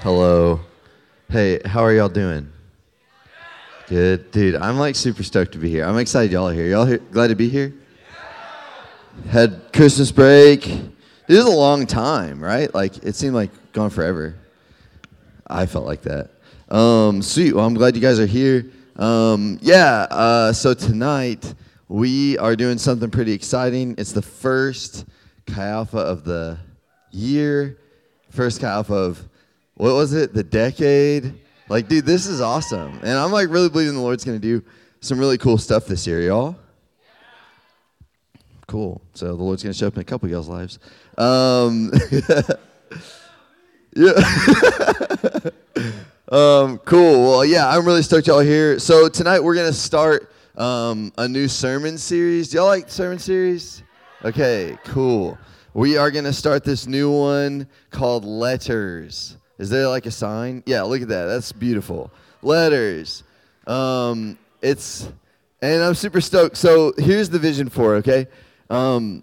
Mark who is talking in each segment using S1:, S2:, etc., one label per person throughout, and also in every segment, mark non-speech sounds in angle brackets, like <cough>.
S1: Hello. Hey, how are y'all doing? Good, dude. I'm like super stoked to be here. I'm excited y'all are here. Y'all here, glad to be here? Had Christmas break. It was a long time, right? Like it seemed like gone forever. I felt like that. Um, sweet. Well, I'm glad you guys are here. Um, yeah. Uh, so tonight we are doing something pretty exciting. It's the first Chi Alpha of the year. First Chi Alpha of what was it? The decade. Like, dude, this is awesome. And I'm like really believing the Lord's gonna do some really cool stuff this year, y'all. Cool. So the Lord's gonna show up in a couple y'all's lives. Um, <laughs> yeah. <laughs> um, cool. Well, yeah, I'm really stoked y'all here. So tonight we're gonna start um, a new sermon series. Do y'all like sermon series? Okay, cool. We are gonna start this new one called Letters. Is there like a sign? Yeah, look at that. That's beautiful. Letters. Um, it's, and I'm super stoked. So here's the vision for okay? Um,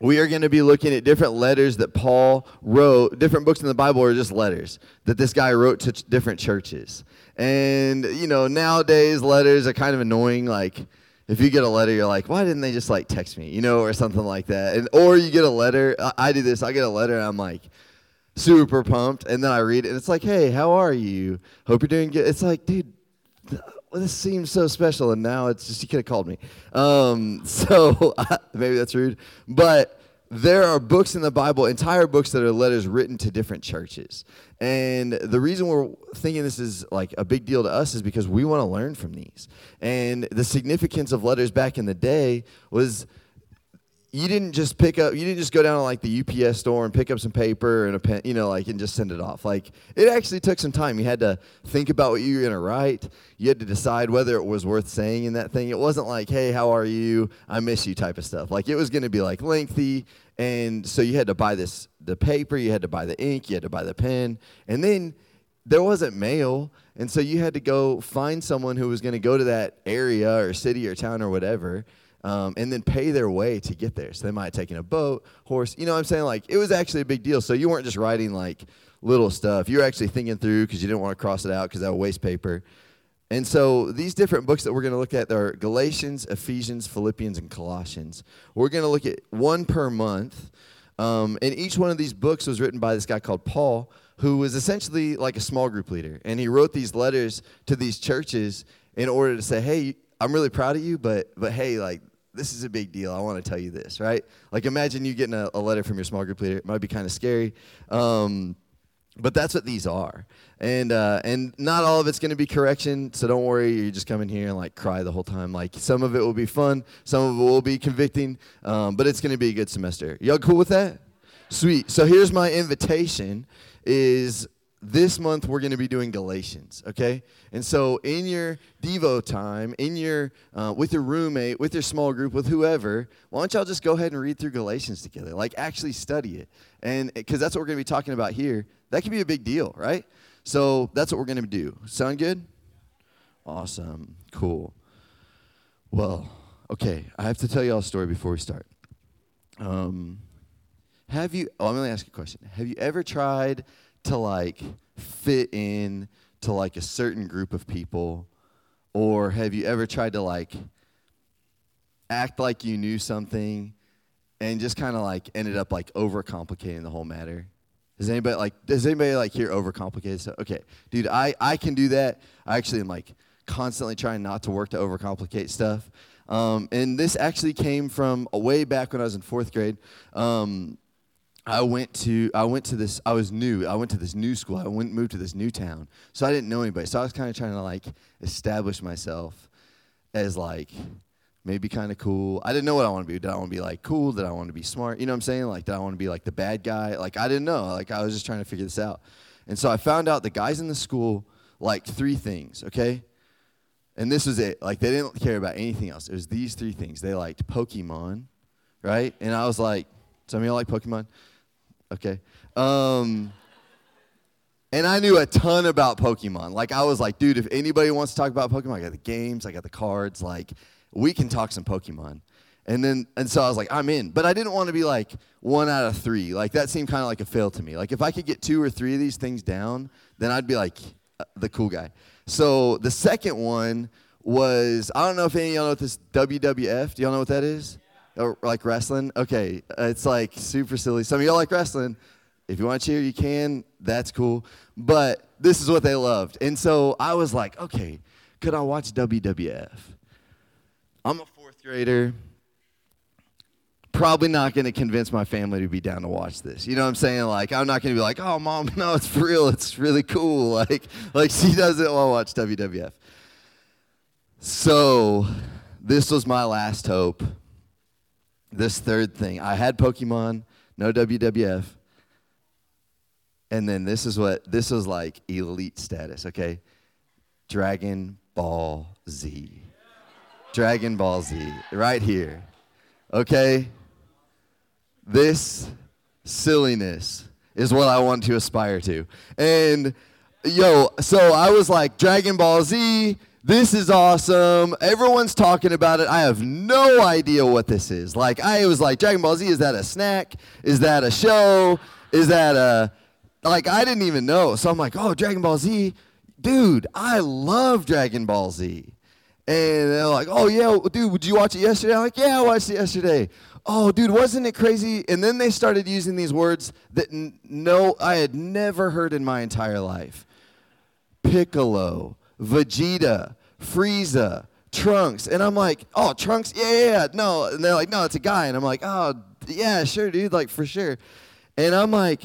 S1: we are going to be looking at different letters that Paul wrote. Different books in the Bible are just letters that this guy wrote to ch- different churches. And, you know, nowadays letters are kind of annoying. Like, if you get a letter, you're like, why didn't they just like text me, you know, or something like that? And or you get a letter. I, I do this. I get a letter, and I'm like, super pumped, and then I read it, and it's like, hey, how are you? Hope you're doing good. It's like, dude, this seems so special, and now it's just you could have called me. Um, <laughs> so <laughs> maybe that's rude, but there are books in the Bible, entire books that are letters written to different churches. And the reason we're thinking this is like a big deal to us is because we want to learn from these. And the significance of letters back in the day was you didn't just pick up you didn't just go down to like the UPS store and pick up some paper and a pen you know like and just send it off. Like it actually took some time. You had to think about what you were going to write. You had to decide whether it was worth saying in that thing. It wasn't like hey how are you? I miss you type of stuff. Like it was going to be like lengthy. And so you had to buy this the paper you had to buy the ink you had to buy the pen. And then there wasn't mail. And so you had to go find someone who was going to go to that area or city or town or whatever um, and then pay their way to get there. So they might have taken a boat, horse. You know what I'm saying? Like, it was actually a big deal. So you weren't just writing like little stuff. You were actually thinking through because you didn't want to cross it out because that was waste paper. And so these different books that we're going to look at are Galatians, Ephesians, Philippians, and Colossians. We're going to look at one per month. Um, and each one of these books was written by this guy called Paul, who was essentially like a small group leader. And he wrote these letters to these churches in order to say, hey, I'm really proud of you, but but hey, like this is a big deal. I want to tell you this, right? Like imagine you getting a, a letter from your small group leader. It might be kind of scary. Um, but that's what these are, and uh, and not all of it's going to be correction. So don't worry. You just come in here and like cry the whole time. Like some of it will be fun, some of it will be convicting, um, but it's going to be a good semester. Y'all cool with that? Sweet. So here's my invitation: is this month we're going to be doing Galatians, okay? And so in your Devo time, in your uh, with your roommate, with your small group, with whoever, why don't y'all just go ahead and read through Galatians together? Like actually study it, and because that's what we're going to be talking about here. That can be a big deal, right? So that's what we're going to do. Sound good? Awesome. Cool. Well, okay. I have to tell y'all a story before we start. Um, have you? Oh, I'm going to ask you a question. Have you ever tried? To like fit in to like a certain group of people? Or have you ever tried to like act like you knew something and just kind of like ended up like overcomplicating the whole matter? Does anybody like does anybody like hear overcomplicated stuff? Okay. Dude, I, I can do that. I actually am like constantly trying not to work to overcomplicate stuff. Um, and this actually came from way back when I was in fourth grade. Um, I went to I went to this I was new I went to this new school I went moved to this new town. So I didn't know anybody. So I was kind of trying to like establish myself as like maybe kind of cool. I didn't know what I want to be. Did I want to be like cool? Did I want to be smart? You know what I'm saying? Like did I want to be like the bad guy? Like I didn't know. Like I was just trying to figure this out. And so I found out the guys in the school like three things okay? And this was it. Like they didn't care about anything else. It was these three things. They liked Pokemon right? And I was like some of y'all like Pokemon Okay. Um, and I knew a ton about Pokemon. Like I was like, dude, if anybody wants to talk about Pokemon, I got the games, I got the cards. Like we can talk some Pokemon. And then, and so I was like, I'm in. But I didn't want to be like one out of three. Like that seemed kind of like a fail to me. Like if I could get two or three of these things down, then I'd be like uh, the cool guy. So the second one was I don't know if any of y'all know what this WWF. Do y'all know what that is? Or like wrestling? Okay, it's like super silly. Some of y'all like wrestling. If you want to cheer, you can. That's cool. But this is what they loved. And so I was like, okay, could I watch WWF? I'm a fourth grader. Probably not going to convince my family to be down to watch this. You know what I'm saying? Like, I'm not going to be like, oh, mom, <laughs> no, it's for real. It's really cool. <laughs> Like, like she doesn't want to watch WWF. So, this was my last hope. This third thing. I had Pokemon, no WWF. And then this is what, this was like elite status, okay? Dragon Ball Z. Dragon Ball Z, right here. Okay? This silliness is what I want to aspire to. And yo, so I was like, Dragon Ball Z, this is awesome. Everyone's talking about it. I have no idea what this is. Like, I was like, Dragon Ball Z, is that a snack? Is that a show? Is that a. Like, I didn't even know. So I'm like, oh, Dragon Ball Z. Dude, I love Dragon Ball Z. And they're like, oh, yeah, dude, would you watch it yesterday? I'm like, yeah, I watched it yesterday. Oh, dude, wasn't it crazy? And then they started using these words that n- no, I had never heard in my entire life Piccolo, Vegeta, Frieza, Trunks. And I'm like, oh, Trunks? Yeah, yeah, yeah. No. And they're like, no, it's a guy. And I'm like, oh, yeah, sure, dude, like for sure. And I'm like,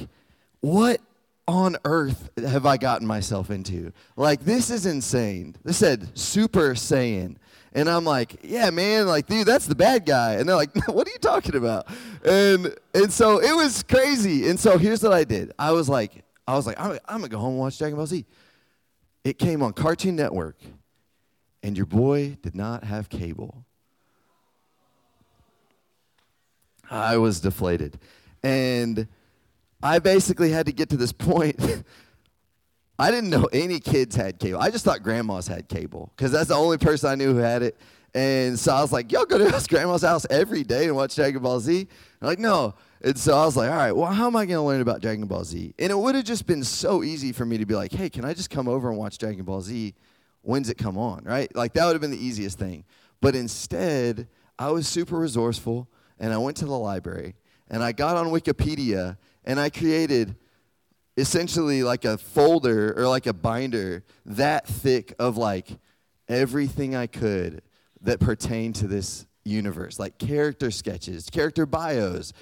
S1: what on earth have I gotten myself into? Like, this is insane. This said Super Saiyan. And I'm like, yeah, man, like, dude, that's the bad guy. And they're like, <laughs> what are you talking about? And and so it was crazy. And so here's what I did. I was like, I was like, I'm, I'm gonna go home and watch Dragon Ball Z. It came on Cartoon Network, and your boy did not have cable. I was deflated. And I basically had to get to this point. <laughs> I didn't know any kids had cable. I just thought grandmas had cable because that's the only person I knew who had it. And so I was like, y'all go to <laughs> grandma's house every day and watch Dragon Ball Z? I'm like, no. And so I was like, all right, well, how am I going to learn about Dragon Ball Z? And it would have just been so easy for me to be like, hey, can I just come over and watch Dragon Ball Z? When's it come on, right? Like, that would have been the easiest thing. But instead, I was super resourceful and I went to the library and I got on Wikipedia and I created essentially like a folder or like a binder that thick of like everything I could that pertained to this universe, like character sketches, character bios,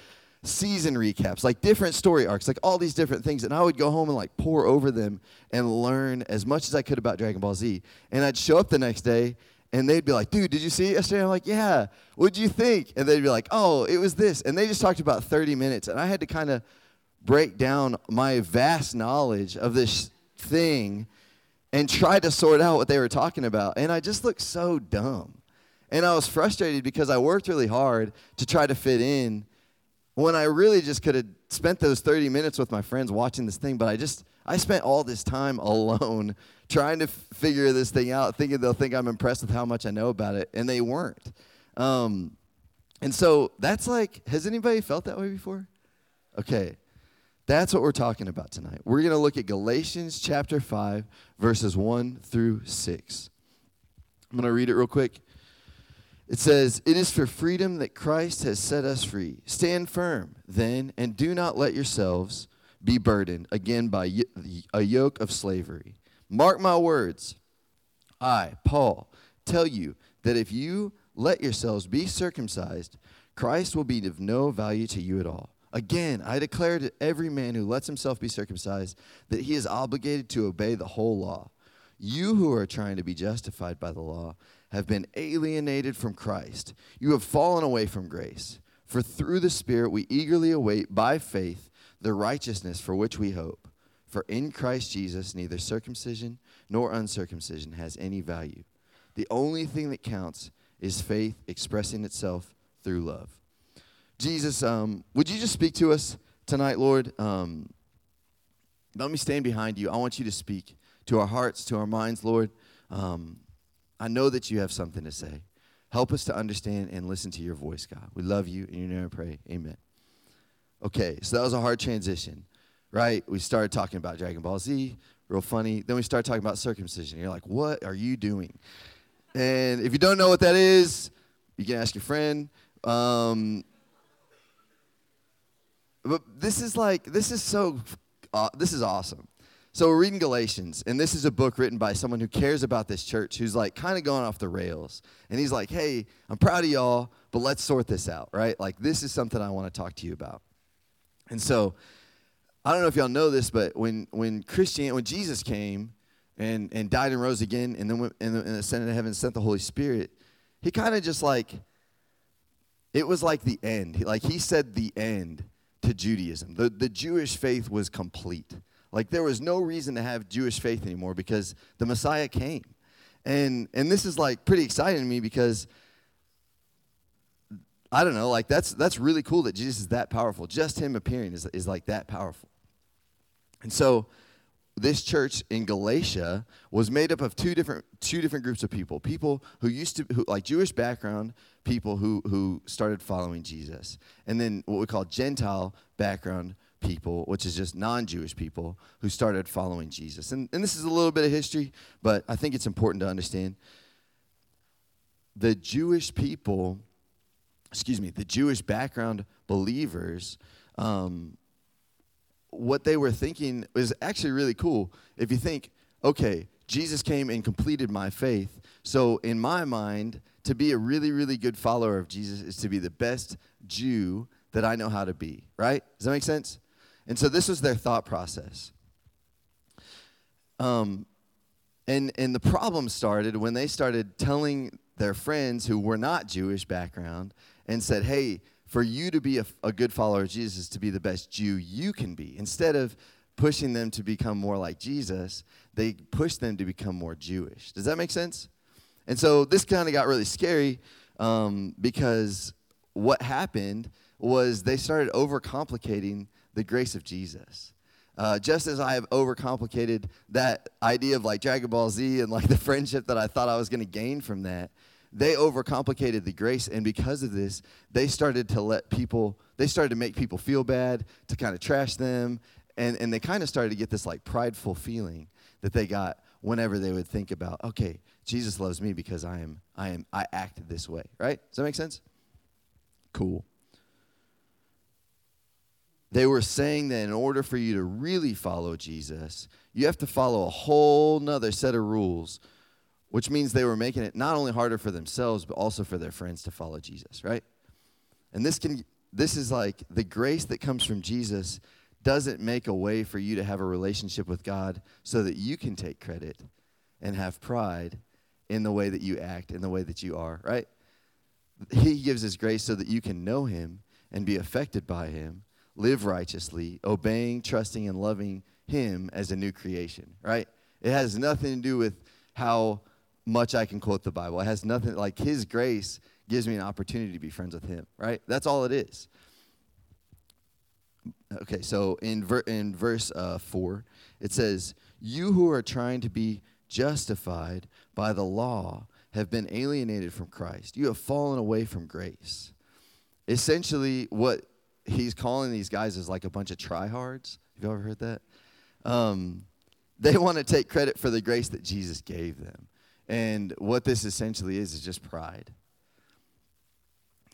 S1: season recaps, like different story arcs, like all these different things. And I would go home and like pour over them and learn as much as I could about Dragon Ball Z. And I'd show up the next day and they'd be like, dude, did you see it yesterday? I'm like, yeah. What'd you think? And they'd be like, oh, it was this. And they just talked about 30 minutes. And I had to kind of break down my vast knowledge of this thing and try to sort out what they were talking about. And I just looked so dumb. And I was frustrated because I worked really hard to try to fit in when I really just could have spent those 30 minutes with my friends watching this thing, but I just I spent all this time <laughs> alone trying to f- figure this thing out, thinking they'll think I'm impressed with how much I know about it, and they weren't. Um, and so that's like, has anybody felt that way before? Okay, that's what we're talking about tonight. We're going to look at Galatians chapter 5, verses 1 through 6. I'm going to read it real quick. It says, It is for freedom that Christ has set us free. Stand firm, then, and do not let yourselves be burdened again by a yoke of slavery. Mark my words. I, Paul, tell you that if you let yourselves be circumcised, Christ will be of no value to you at all. Again, I declare to every man who lets himself be circumcised that he is obligated to obey the whole law. You who are trying to be justified by the law have been alienated from Christ. You have fallen away from grace. For through the Spirit we eagerly await by faith the righteousness for which we hope. For in Christ Jesus neither circumcision nor uncircumcision has any value. The only thing that counts is faith expressing itself through love. Jesus, um, would you just speak to us tonight, Lord? Um, let me stand behind you. I want you to speak to our hearts, to our minds, Lord. Um, I know that you have something to say. Help us to understand and listen to your voice, God. We love you. In your name I pray. Amen. Okay, so that was a hard transition, right? We started talking about Dragon Ball Z, real funny. Then we started talking about circumcision. You're like, what are you doing? And if you don't know what that is, you can ask your friend. Um, but this is like, this is so, uh, this is awesome. So we're reading Galatians, and this is a book written by someone who cares about this church, who's like kind of going off the rails. And he's like, hey, I'm proud of y'all, but let's sort this out, right? Like, this is something I want to talk to you about. And so, I don't know if y'all know this, but when, when Christian, when Jesus came and, and died and rose again, and then went, and, ascended to heaven, sent the Holy Spirit, he kind of just like, it was like the end. Like he said the end to Judaism. The, the Jewish faith was complete. Like there was no reason to have Jewish faith anymore because the Messiah came. And and this is like pretty exciting to me because I don't know, like that's that's really cool that Jesus is that powerful. Just him appearing is, is like that powerful. And so this church in Galatia was made up of two different two different groups of people. People who used to who like Jewish background, people who who started following Jesus. And then what we call Gentile background people, which is just non Jewish people who started following Jesus. And, and this is a little bit of history, but I think it's important to understand. The Jewish people, excuse me, the Jewish background believers, um, what they were thinking was actually really cool. If you think, okay, Jesus came and completed my faith. So, in my mind, to be a really, really good follower of Jesus is to be the best Jew that I know how to be, right? Does that make sense? And so this was their thought process. Um, and, and the problem started when they started telling their friends who were not Jewish background and said, hey, for you to be a, a good follower of Jesus, to be the best Jew you can be. Instead of pushing them to become more like Jesus, they pushed them to become more Jewish. Does that make sense? And so this kind of got really scary um, because what happened was they started overcomplicating the grace of Jesus. Uh, just as I have overcomplicated that idea of like Dragon Ball Z and like <laughs> the friendship that I thought I was going to gain from that, they overcomplicated the grace. And because of this, they started to let people, they started to make people feel bad, to kind of trash them. And, and they kind of started to get this like prideful feeling that they got whenever they would think about, okay, Jesus loves me because I am, I am, I acted this way, right? Does that make sense? Cool. They were saying that in order for you to really follow Jesus, you have to follow a whole nother set of rules, which means they were making it not only harder for themselves, but also for their friends to follow Jesus, right? And this can this is like the grace that comes from Jesus doesn't make a way for you to have a relationship with God so that you can take credit and have pride in the way that you act, in the way that you are, right? He gives his grace so that you can know him and be affected by him live righteously, obeying, trusting, and loving Him as a new creation, right? It has nothing to do with how much I can quote the Bible. It has nothing, like His grace gives me an opportunity to be friends with Him, right? That's all it is. Okay, so in, ver- in verse uh, 4, it says, You who are trying to be justified by the law have been alienated from Christ. You have fallen away from grace. Essentially, what he's calling these guys as like a bunch of tryhards. Have you ever heard that? Um, they want to take credit for the grace that Jesus gave them. And what this essentially is is just pride.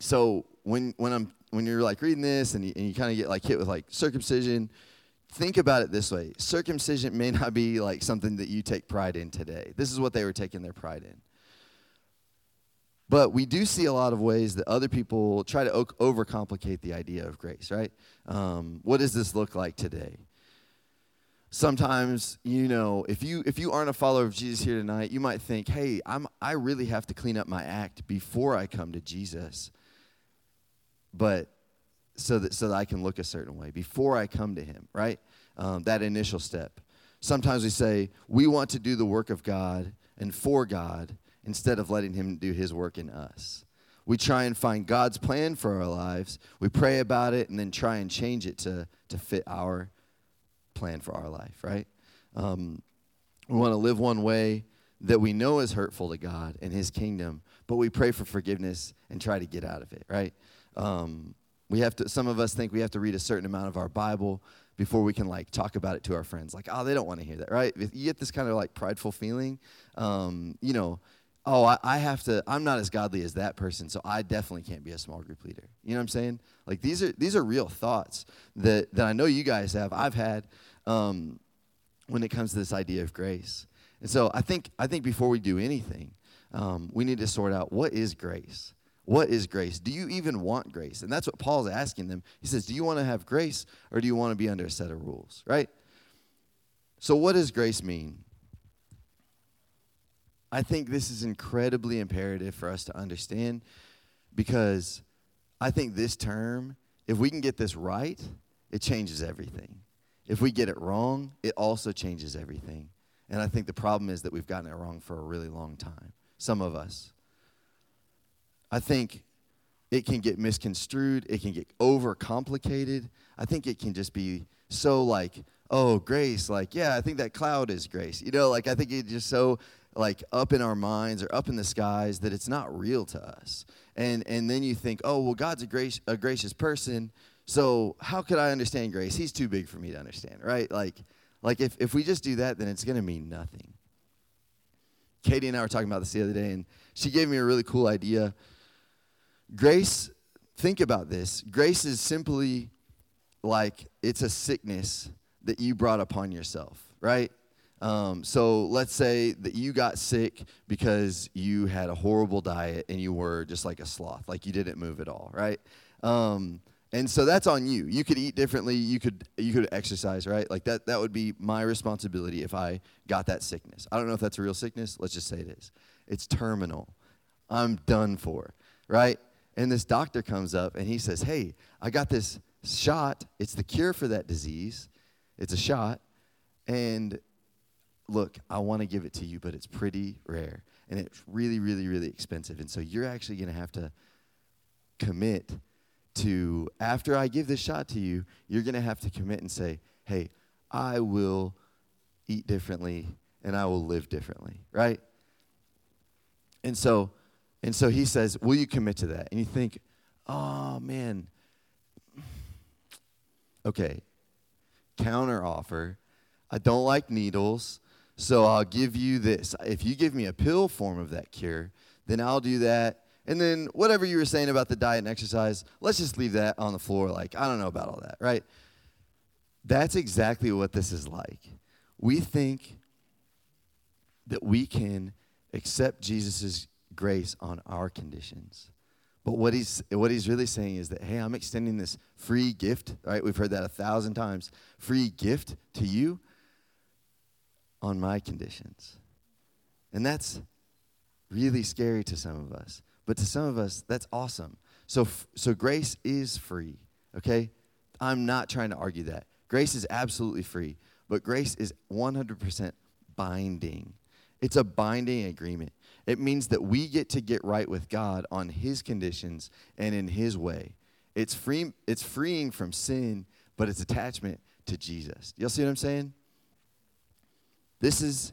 S1: So when when I'm when you're like reading this and you, and you kind of get like hit with like circumcision, think about it this way: circumcision may not be like something that you take pride in today. This is what they were taking their pride in. But we do see a lot of ways that other people try to overcomplicate the idea of grace, right? Um, what does this look like today? Sometimes, you know, if you if you aren't a follower of Jesus here tonight, you might think, "Hey, I'm I really have to clean up my act before I come to Jesus." But so that so that I can look a certain way before I come to Him, right? Um, that initial step. Sometimes we say we want to do the work of God and for God, instead of letting Him do His work in us. We try and find God's plan for our lives. We pray about it and then try and change it to, to fit our plan for our life, right? Um, we want to live one way, that we know is hurtful to God and His kingdom, but we pray for forgiveness and try to get out of it, right? Um, we have to. Some of us think we have to read a certain amount of our Bible before we can like talk about it to our friends. Like, oh, they don't want to hear that, right? You get this kind of like prideful feeling, um, you know, oh, I, I, have to. I'm not as godly as that person, so I definitely can't be a small group leader. You know what I'm saying? Like these are these are real thoughts that that I know you guys have. I've had um, when it comes to this idea of grace. And so I think I think before we do anything, um, we need to sort out what is grace. What is grace? Do you even want grace? And that's what Paul's asking them. He says, Do you want to have grace or do you want to be under a set of rules? Right? So, what does grace mean? I think this is incredibly imperative for us to understand because I think this term, if we can get this right, it changes everything. If we get it wrong, it also changes everything. And I think the problem is that we've gotten it wrong for a really long time. Some of us. I think it can get misconstrued, it can get overcomplicated. I think it can just be so like, oh, grace, like, yeah, I think that cloud is grace. You know, like I think it's just so like up in our minds or up in the skies that it's not real to us. And and then you think, oh, well, God's a grace a gracious person. So how could I understand grace? He's too big for me to understand, right? Like, like if, if we just do that, then it's gonna mean nothing. Katie and I were talking about this the other day, and she gave me a really cool idea Grace, think about this. Grace is simply like it's a sickness that you brought upon yourself, right? Um, so let's say that you got sick because you had a horrible diet and you were just like a sloth, like you didn't move at all, right? Um, and so that's on you. You could eat differently. You could you could exercise, right? Like that that would be my responsibility if I got that sickness. I don't know if that's a real sickness. Let's just say it is. It's terminal. I'm done for, right? And this doctor comes up and he says, Hey, I got this shot. It's the cure for that disease. It's a shot. And look, I want to give it to you, but it's pretty rare. And it's really, really, really expensive. And so you're actually going to have to commit to, after I give this shot to you, you're going to have to commit and say, Hey, I will eat differently and I will live differently, right? And so and so he says, Will you commit to that? And you think, Oh, man. Okay. Counter offer. I don't like needles, so I'll give you this. If you give me a pill form of that cure, then I'll do that. And then whatever you were saying about the diet and exercise, let's just leave that on the floor. Like, I don't know about all that, right? That's exactly what this is like. We think that we can accept Jesus' grace on our conditions. But what he's, what he's really saying is that, hey, I'm extending this free gift, right? We've heard that a thousand times. Free gift to you on my conditions. And that's really scary to some of us. But to some of us, that's awesome. So, so grace is free, okay? I'm not trying to argue that. Grace is absolutely free, but grace is 100% binding. It's a binding agreement. It means that we get to get right with God on His conditions and in His way. It's, free, it's freeing from sin, but it's attachment to Jesus. Y'all see what I'm saying? This is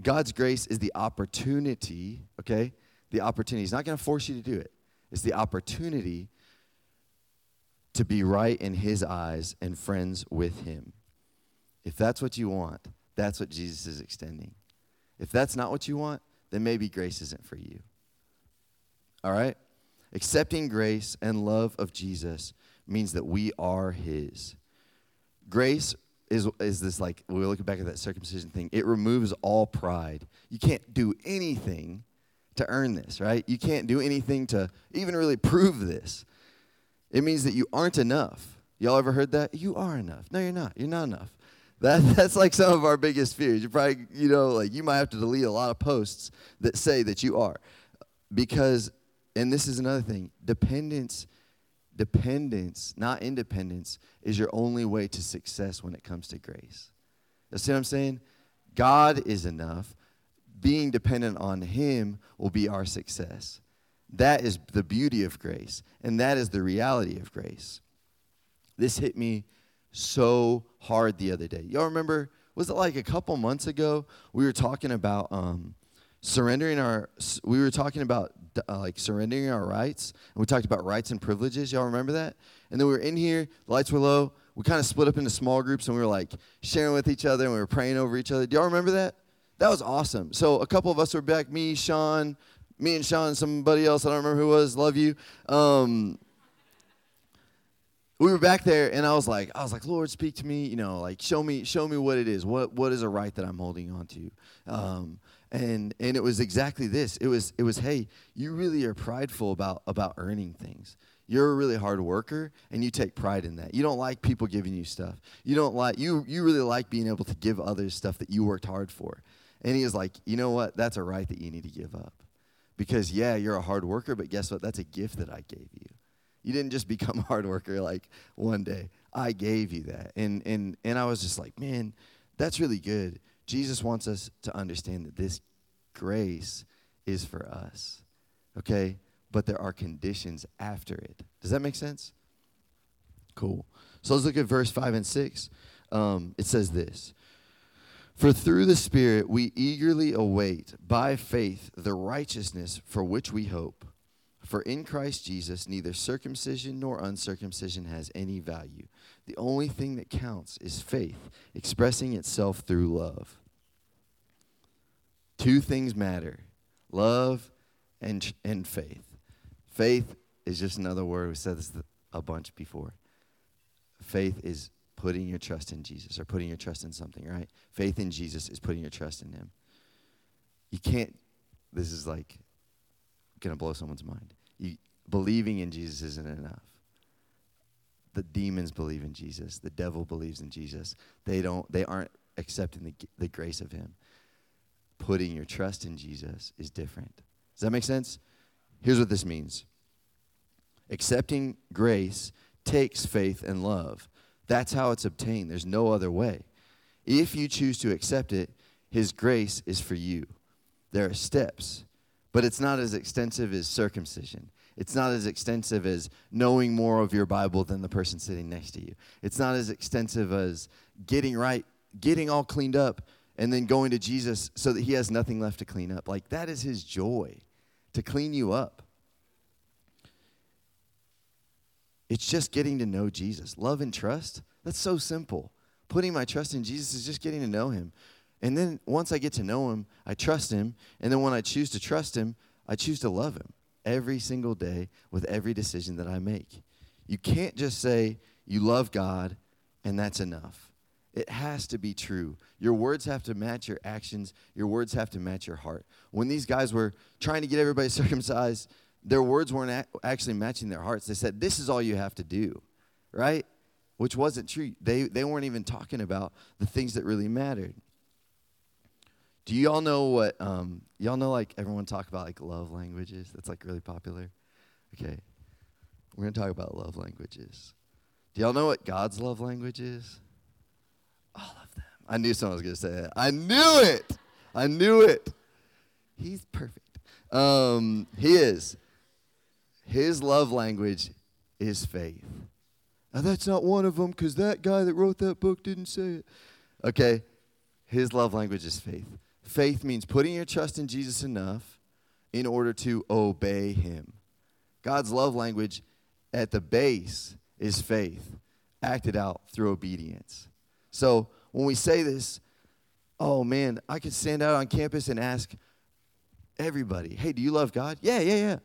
S1: God's grace is the opportunity, okay? The opportunity. He's not going to force you to do it. It's the opportunity to be right in His eyes and friends with Him. If that's what you want, that's what Jesus is extending. If that's not what you want, then maybe grace isn't for you. All right? Accepting grace and love of Jesus means that we are His. Grace is, is this like, we're looking back at that circumcision thing, it removes all pride. You can't do anything to earn this, right? You can't do anything to even really prove this. It means that you aren't enough. Y'all ever heard that? You are enough. No, you're not. You're not enough. That, <laughs> that's like some of our biggest fears. You probably, you know, like you might have to delete a lot of posts that say that you are. Because, and this is another thing, dependence, dependence, not independence, is your only way to success when it comes to grace. You see what I'm saying? God is enough. Being dependent on Him will be our success. That is the beauty of grace, and that is the reality of grace. This hit me so hard the other day. Y'all remember, was it like a couple months ago? We were talking about um, surrendering our we were talking about uh, like surrendering our rights and we talked about rights and privileges y'all remember that? And then we were in here the lights were low we kind of split up into small groups and we were like sharing with each other and we were praying over each other. Do y'all remember that? That was awesome. So a couple of us were back me sean me and sean somebody else i don't remember who was love you. Um, we were back there and I was like, I was like, Lord, speak to me, you know, like show me, show me what it is. What what is a right that I'm holding on to? Um, and and it was exactly this. It was it was, hey, you really are prideful about about earning things. You're a really hard worker and you take pride in that. You don't like people giving you stuff. You don't like you you really like being able to give others stuff that you worked hard for. And he was like, you know what? That's a right that you need to give up. Because yeah, you're a hard worker, but guess what? That's a gift that I gave you. You didn't just <laughs> become a hard worker like one day. I gave you that. And and and I was just like, man, that's really good. Jesus wants us to understand that this grace is for us. Okay? But there are conditions after it. Does that make sense? Cool. So let's look at verse 5 and 6. Um, it says this For through the Spirit we eagerly await by faith the righteousness for which we hope. For in Christ Jesus, neither circumcision nor uncircumcision has any value. The only thing that counts is faith, expressing itself through love. Two things matter love and, and faith. Faith is just another word. We said this a bunch before. Faith is putting your trust in Jesus or putting your trust in something, right? Faith in Jesus is putting your trust in Him. You can't, this is like going to blow someone's mind you, believing in Jesus isn't enough. The demons believe in Jesus. The devil believes in Jesus. They don't. They aren't accepting the, the grace of Him. Putting your trust in Jesus is different. Does that make sense? Here's what this means. Accepting grace takes faith and love. That's how it's obtained. There's no other way. If you choose to accept it, His grace is for you. There are steps. But it's not as extensive as circumcision. It's not as extensive as knowing more of your Bible than the person sitting next to you. It's not as extensive as getting right, getting all cleaned up, and then going to Jesus so that he has nothing left to clean up. Like that is his joy to clean you up. It's just getting to know Jesus. Love and trust, that's so simple. Putting my trust in Jesus is just getting to know him. And then once I get to know him, I trust him. And then when I choose to trust him, I choose to love him every single day with every decision that I make. You can't just say you love God and that's enough. It has to be true. Your words have to match your actions, your words have to match your heart. When these guys were trying to get everybody <laughs> circumcised, their words weren't actually matching their hearts. They said, This is all you have to do, right? Which wasn't true. They, they weren't even talking about the things that really mattered. Do y'all know what um, y'all know? Like everyone talk about like love languages. That's like really popular. Okay, we're gonna talk about love languages. Do y'all know what God's love language is? All of them. I knew someone was gonna say that. I knew it. I knew it. He's perfect. Um, he is. His love language is faith. Now that's not one of them because that guy that wrote that book didn't say it. Okay, his love language is faith. Faith means putting your trust in Jesus enough in order to obey him. God's love language at the base is faith, acted out through obedience. So when we say this, oh man, I could stand out on campus and ask everybody, hey, do you love God? Yeah, yeah, yeah.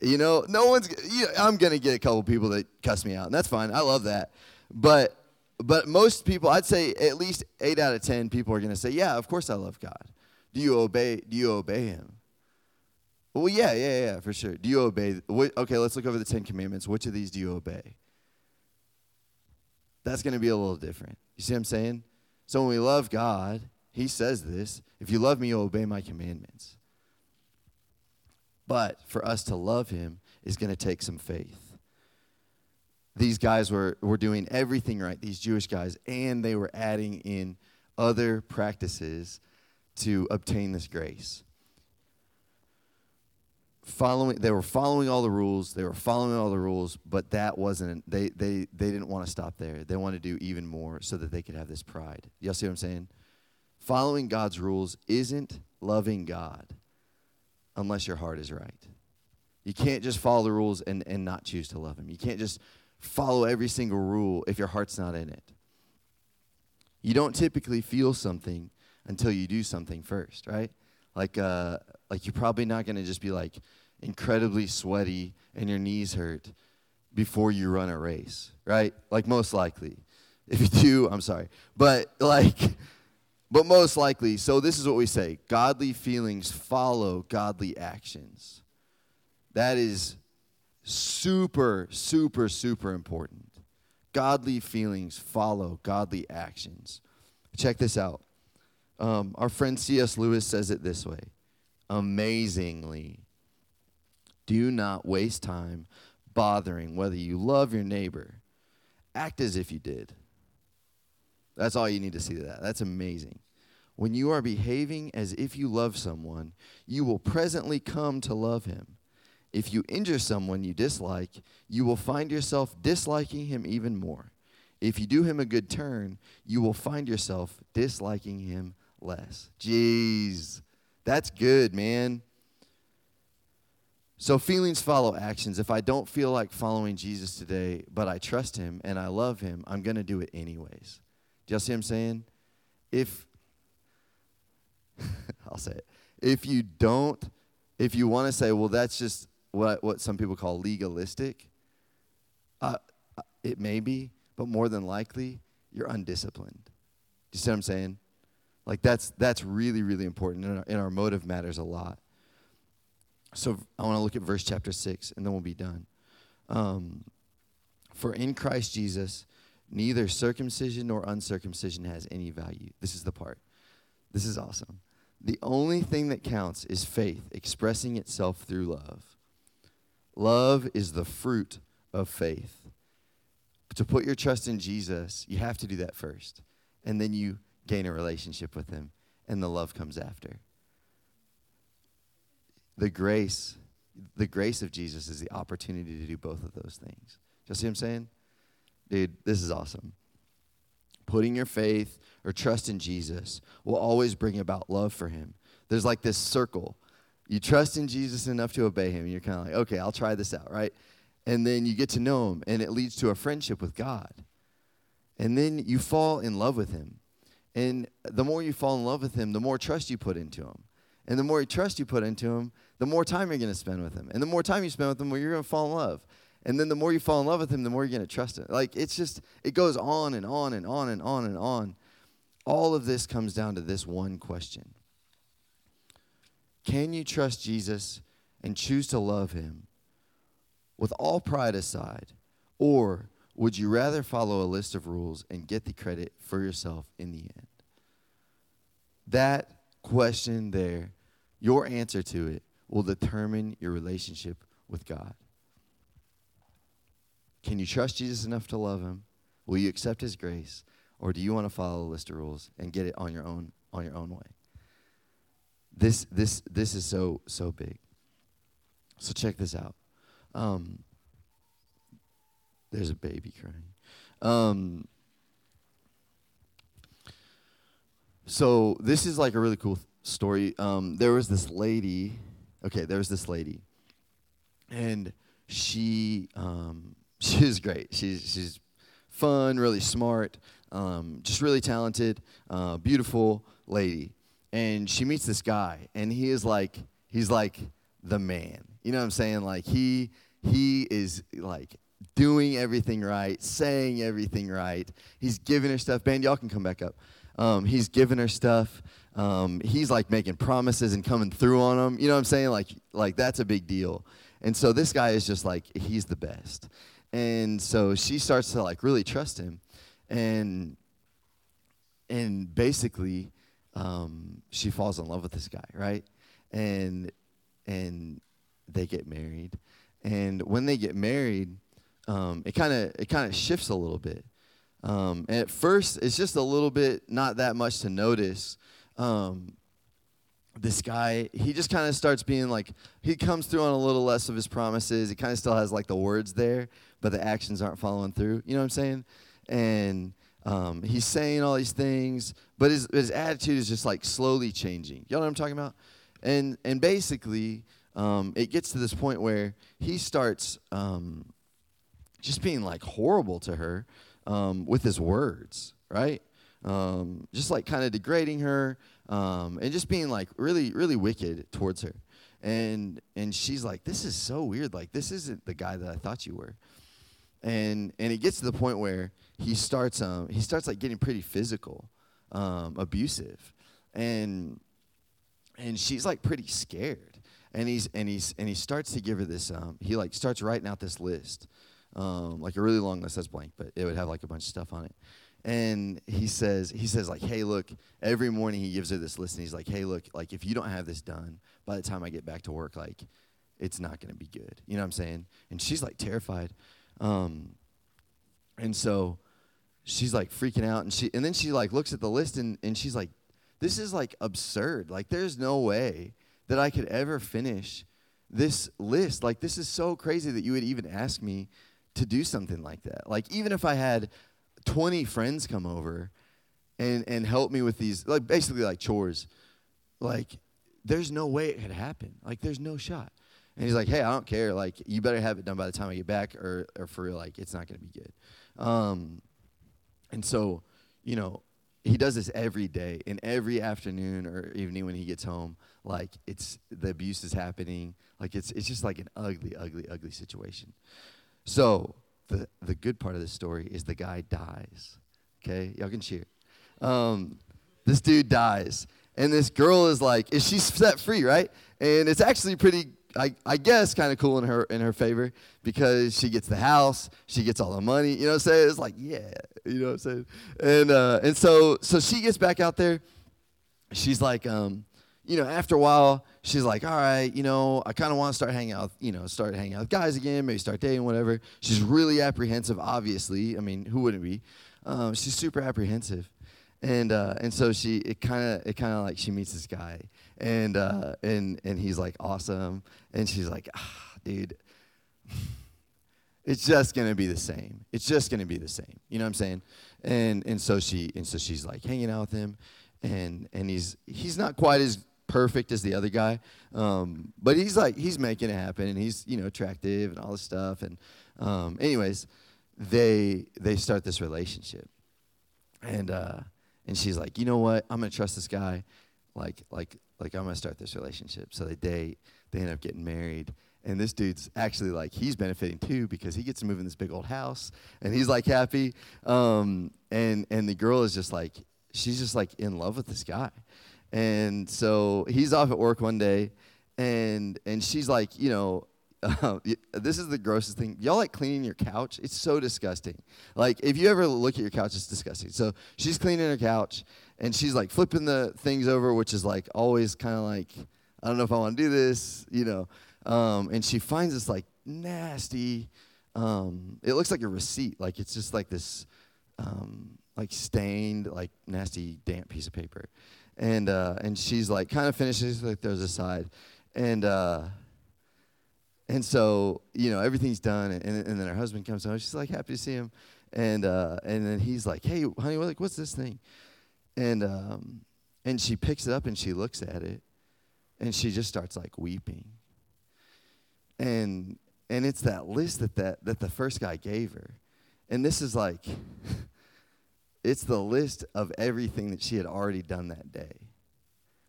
S1: You know, no one's, you know, I'm going to get a couple people that cuss me out, and that's fine. I love that. But but most people, I'd say at least eight out of ten people are going to say, "Yeah, of course I love God." Do you obey? Do you obey Him? Well, yeah, yeah, yeah, for sure. Do you obey? Okay, let's look over the Ten Commandments. Which of these do you obey? That's going to be a little different. You see what I'm saying? So when we love God, He says this: "If you love Me, you'll obey My commandments." But for us to love Him is going to take some faith these guys were, were doing everything right, these Jewish guys, and they were adding in other practices to obtain this grace. Following, they were following all the rules. They were following all the rules, but that wasn't. They they they didn't want to stop there. They wanted to do even more so that they could have this pride. Y'all see what I'm saying? Following God's rules isn't loving God unless your heart is right. You can't just follow the rules and, and not choose to love Him. You can't just follow every single rule if your heart's not in it. You don't typically feel something until you do something first, right? Like, uh, like you're probably not going to just be like incredibly sweaty and your knees hurt before you run a race, right? Like most likely. If you do, I'm sorry. But like but most likely, so this is what we say godly feelings follow godly actions. That is super, super, super important. Godly feelings follow godly actions. Check this out. Um, our friend C.S. Lewis says it this way amazingly. Do not waste time bothering whether you love your neighbor. Act as if you did. That's all you need to see to that. That's amazing. When you are behaving as if you love someone, you will presently come to love him. If you injure someone you dislike, you will find yourself disliking him even more. If you do him a good turn, you will find yourself disliking him less. Jeez, that's good, man. So feelings follow actions. If I don't feel like following Jesus today, but I trust him and I love him, I'm going to do it anyways. Do y'all see what I'm saying? If, <laughs> I'll say it, if you don't, if you want to say, well, that's just what, what some people call legalistic, uh, uh, it may be, but more than likely, you're undisciplined. Do you see what I'm saying? Like that's that's really really important, and our, and our motive matters a lot. So I want to look at verse chapter six, and then we'll be done. Um, For in Christ Jesus, Neither circumcision nor uncircumcision has any value. This is the part. This is awesome. The only thing that counts is faith expressing itself through love. Love is the fruit of faith. to put your trust in Jesus, you have to do that first. And then you gain a relationship with Him, and the love comes after. The grace, the grace of Jesus is the opportunity to do both of those things. You see what I'm saying? dude, this is awesome. Putting your faith or trust in Jesus will always bring about love for him. There's like this circle. You trust in Jesus enough to obey him, and you're kind of like, okay, I'll try this out, right? And then you get to know him, and it leads to a friendship with God. And then you fall in love with him. And the more you fall in love with him, the more trust you put into him. And the more trust you put into him, the more time you're going to spend with him. And the more time you spend with him, more you're going to fall in love. And then the more you fall in love with him, the more you're going to trust him. Like it's just, it goes on and on and on and on and on. All of this comes down to this one question Can you trust Jesus and choose to love him with all pride aside? Or would you rather follow a list of rules and get the credit for yourself in the end? That question there, your answer to it, will determine your relationship with God. Can you trust Jesus enough to love him? Will you accept his grace? Or do you want to follow a list of rules and get it on your own on your own way? This this this is so so big. So check this out. Um, there's a baby crying. Um, so this is like a really cool story. Um, there was this lady. Okay, there was this lady, and she um, <laughs> she's great. She's she's fun, really smart, um, just really talented, uh, beautiful lady. And she meets this guy, and he is like he's like the man. You know what I'm saying? Like he he is like doing everything right, saying everything right. He's giving her stuff. Band, y'all can come back up. Um, he's giving her stuff. Um, he's like making promises and coming through on them. You know what I'm saying? Like like that's a big deal. And so this guy is just like he's the best. And so she starts to like really trust him. And and basically um, she falls in love with this guy, right? And and they get married. And when they get married, um, it kind of it kind of shifts a little bit. Um, and at first, it's just a little bit, not that much to notice. Um, this guy, he just kind of starts being like, he comes through on a little less of his promises. He kind of still has like the words there, but the actions aren't following through. You know what I'm saying? And um, he's saying all these things, but his, his attitude is just like slowly changing. Y'all know what I'm talking about? And, and basically, um, it gets to this point where he starts um, just being like horrible to her um, with his words, right? Um, just like kind of degrading her um, and just being like really, really wicked towards her. And, and she's like, this is so weird. Like, this isn't the guy that I thought you were. And, and it gets to the point where he starts, um, he starts like getting pretty physical, um, abusive. And, and she's like pretty scared. And he's, and he's, and he starts to give her this, um, he like starts writing out this list, um, like a really long list that's blank, but it would have like a bunch of stuff on it. And he says he says like hey look every morning he gives her this list and he's like hey look like if you don't have this done by the time i get back to work like it's not going to be good. You know what i'm saying? And she's like terrified. Um, and so she's like freaking out and she and then she like looks at the list and, and she's like this is like absurd. Like there's no way that i could ever finish this list. Like this is so crazy that you would even ask me to do something like that like even if i had 20 friends come over and, and help me with these, like basically like chores, like there's no way it could happen. Like there's no shot. And he's like, hey, I don't care. Like you better have it done by the time I get back or, or for real, like it's not going to be good. Um, and so, you know, he does this every day and every afternoon or evening when he gets home like it's the abuse is happening like it's it's just like an ugly ugly ugly situation so the, the good part of this story is the guy dies. Okay? Y'all can cheer. Um, this dude dies. And this girl is like, is she set free, right? And it's actually pretty, I, I guess, kind of cool in her in her favor because she gets the house, she gets all the money. You know what I'm saying? It's like, yeah, you know what I'm saying? And uh, and so so she gets back out there. She's like, um, you know, after a while, she's like, all right, you know, I kind of want to start hanging out, you know, start hanging out with guys again, maybe start dating, whatever. She's really apprehensive, obviously. I mean, who wouldn't be? Um, she's super apprehensive. And, uh, and so she, it kind of, it kind of like she meets this guy and, uh, and, and he's like awesome. And she's like, ah, dude, it's just to be the same. It's just to be the same. You know what I'm saying? And, and so she, and so she's like hanging out with him and, and he's, he's not quite as perfect as the other guy. Um, but he's like he's making it happen, and he's you know attractive and all this stuff. And um, anyways, they they start this relationship, and uh, and she's like, you know what, I'm gonna trust this guy, like like like I'm gonna start this relationship. So they date, they end up getting married. And this dude's actually like he's benefiting too because he gets to move in this big old house and he's like happy. Um, and and the girl is just like she's just like in love with this guy. And so he's off at work one day, and and she's like, you know, <laughs> uh, this is the grossest thing. Y'all like cleaning your couch? It's so disgusting. Like if you ever look at your couch, it's disgusting. So she's cleaning her couch, and she's like flipping the things over, which is like always kind of like, I don't know if I want to do this, you know. Um, and she finds this like nasty. Um, it looks like a receipt. Like it's just like this, um, like stained, like nasty, damp piece of paper and uh, and she's like kind of finishes like throws aside, and uh, and so you know everything's done, and, and then her husband comes home. She's like happy to see him, and uh, and then he's like, hey honey, like what's this thing, and um, and she picks it up and she looks at it, and she just starts like weeping, and and it's that list that that that the first guy gave her, and this is like. <laughs> It's the list of everything that she had already done that day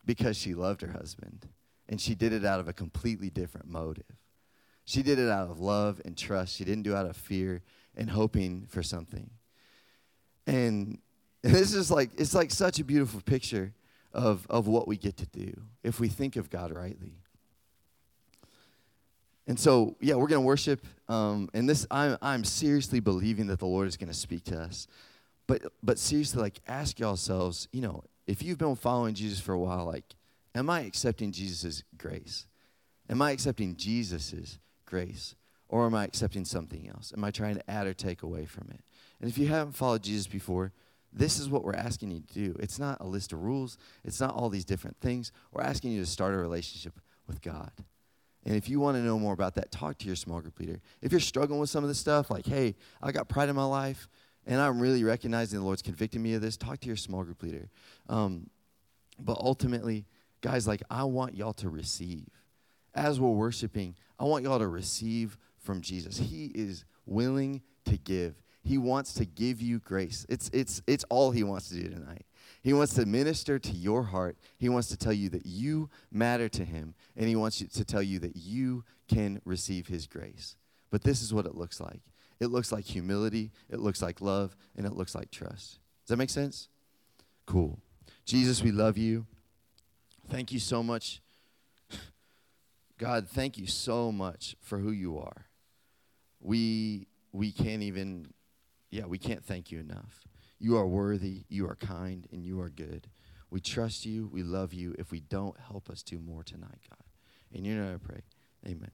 S1: because she loved her husband. And she did it out of a completely different motive. She did it out of love and trust. She didn't do it out of fear and hoping for something. And, <laughs> this is like, it's like such a beautiful picture of, of what we get to do if we think of God rightly. And so, yeah, we're going to worship. Um, and this, I'm, I'm seriously believing that the Lord is going to speak to us. But but seriously, like ask yourselves, you know, if you've been following Jesus for a while, like, am I accepting Jesus' grace? Am I accepting Jesus' grace? Or am I accepting something else? Am I trying to add or take away from it? And if you haven't followed Jesus before, this is what we're asking you to do. It's not a list of rules, it's not all these different things. We're asking you to start a relationship with God. And if you want to know more about that, talk to your small group leader. If you're struggling with some of this stuff, like, hey, I got pride in my life, and I'm really recognizing the Lord's convicting me of this, talk to your small group leader. Um, but ultimately, guys, like I want y'all to receive. As we're worshiping, I want y'all to receive from Jesus. He is willing to give. He wants to give you grace. It's, it's, it's all He wants to do tonight. He wants to minister to your heart. He wants to tell you that you matter to Him, and He wants to tell you that you can receive His grace. But this is what it looks like it looks like humility, it looks like love, and it looks like trust. Does that make sense? Cool. Jesus, we love you. Thank you so much. <laughs> God, thank you so much for who you are. We we can't even yeah, we can't thank you enough. You are worthy, you are kind, and you are good. We trust you, we love you. If we don't, help us do more tonight, God. In your name I pray. Amen.